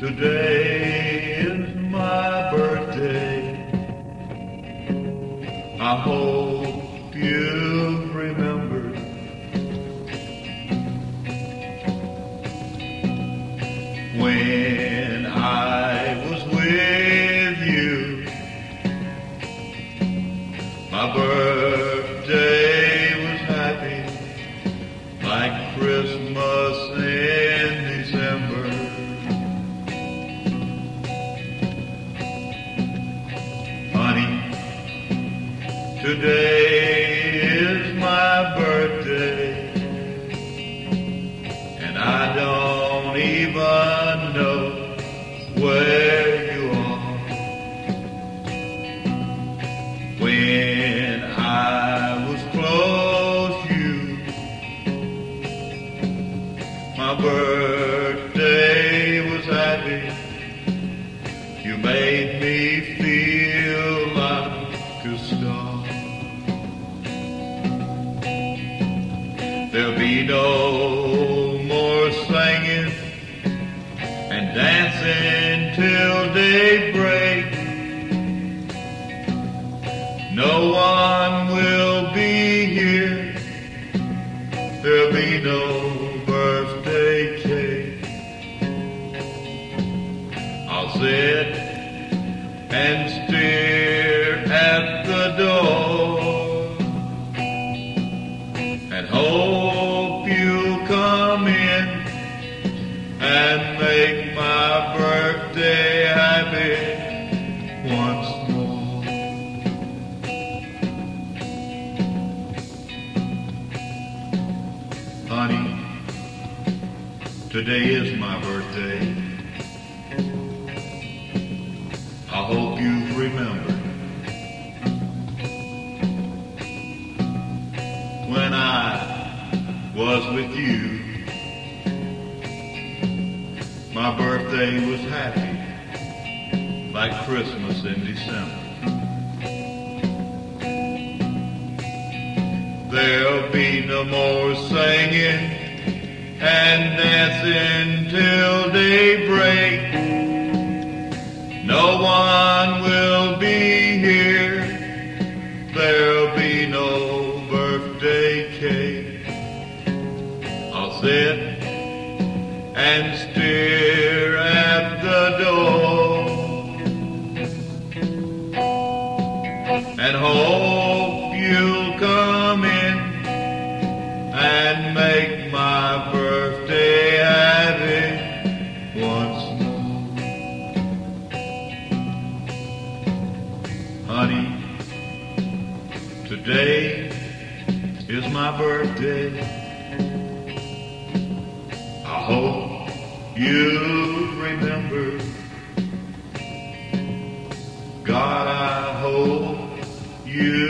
Today is my birthday. I hope you remember. When I was with you, my birthday today is my birthday, and I don't even know where you are. When I was close to you, my birthday was happy. You made me feel no more singing and dancing till daybreak. No one will be here. There'll be no birthday cake. I'll sit and stare at the door and hope today is my birthday. I hope you remember when I was with you. My birthday was happy, like Christmas in December. There'll be no more singing and dancing till daybreak. No one will be here. There'll be no birthday cake. I'll sit and stare at the door and hope Today is my birthday. I hope you remember. God, I hope you